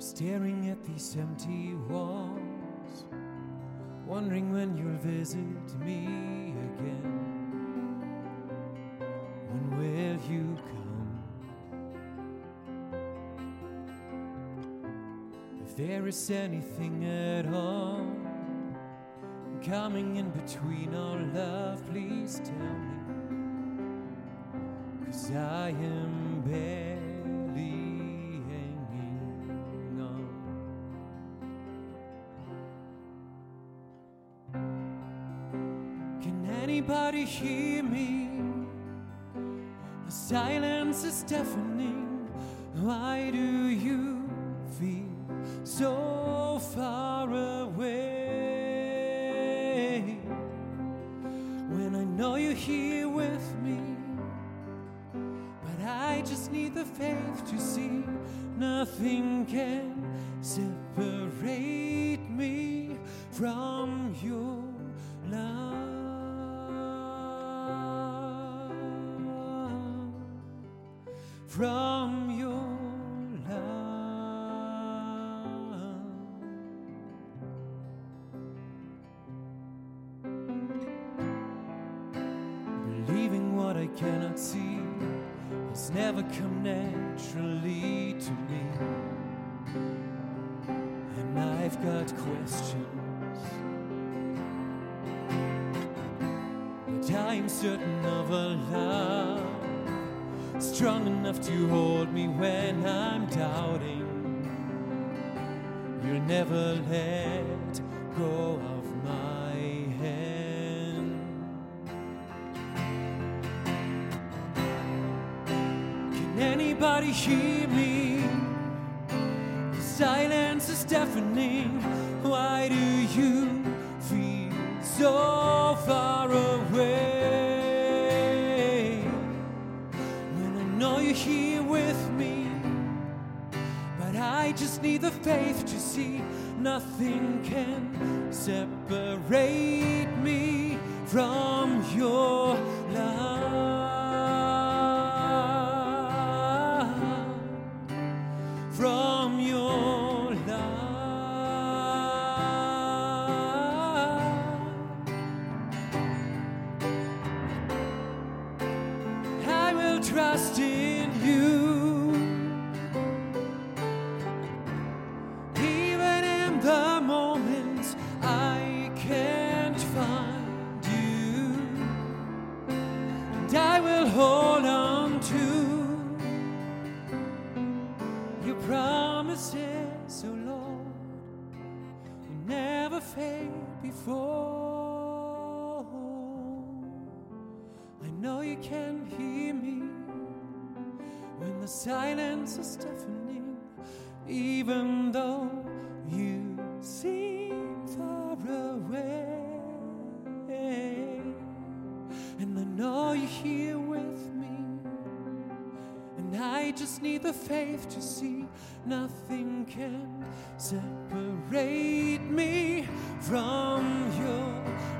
staring at these empty walls, wondering when you'll visit me again. When will you come? If there is anything at all coming in between our love, please tell me. Cause I am barely anybody hear me? The silence is deafening. Why do you feel so far away? When I know you're here with me, but I just need the faith to see nothing can separate me from your love. From your love. Believing what I cannot see has never come naturally to me. And I've got questions. But I am certain of a love strong enough to hold me when I'm doubting. You'll never let go of my hand. Can anybody hear me? The silence is deafening. Why do you feel so far I just need the faith to see nothing can separate me from your love. From your love. I will trust in you. Before. I know you can hear me when the silence is deafening, even though you seem far away. I just need the faith to see nothing can separate me from your.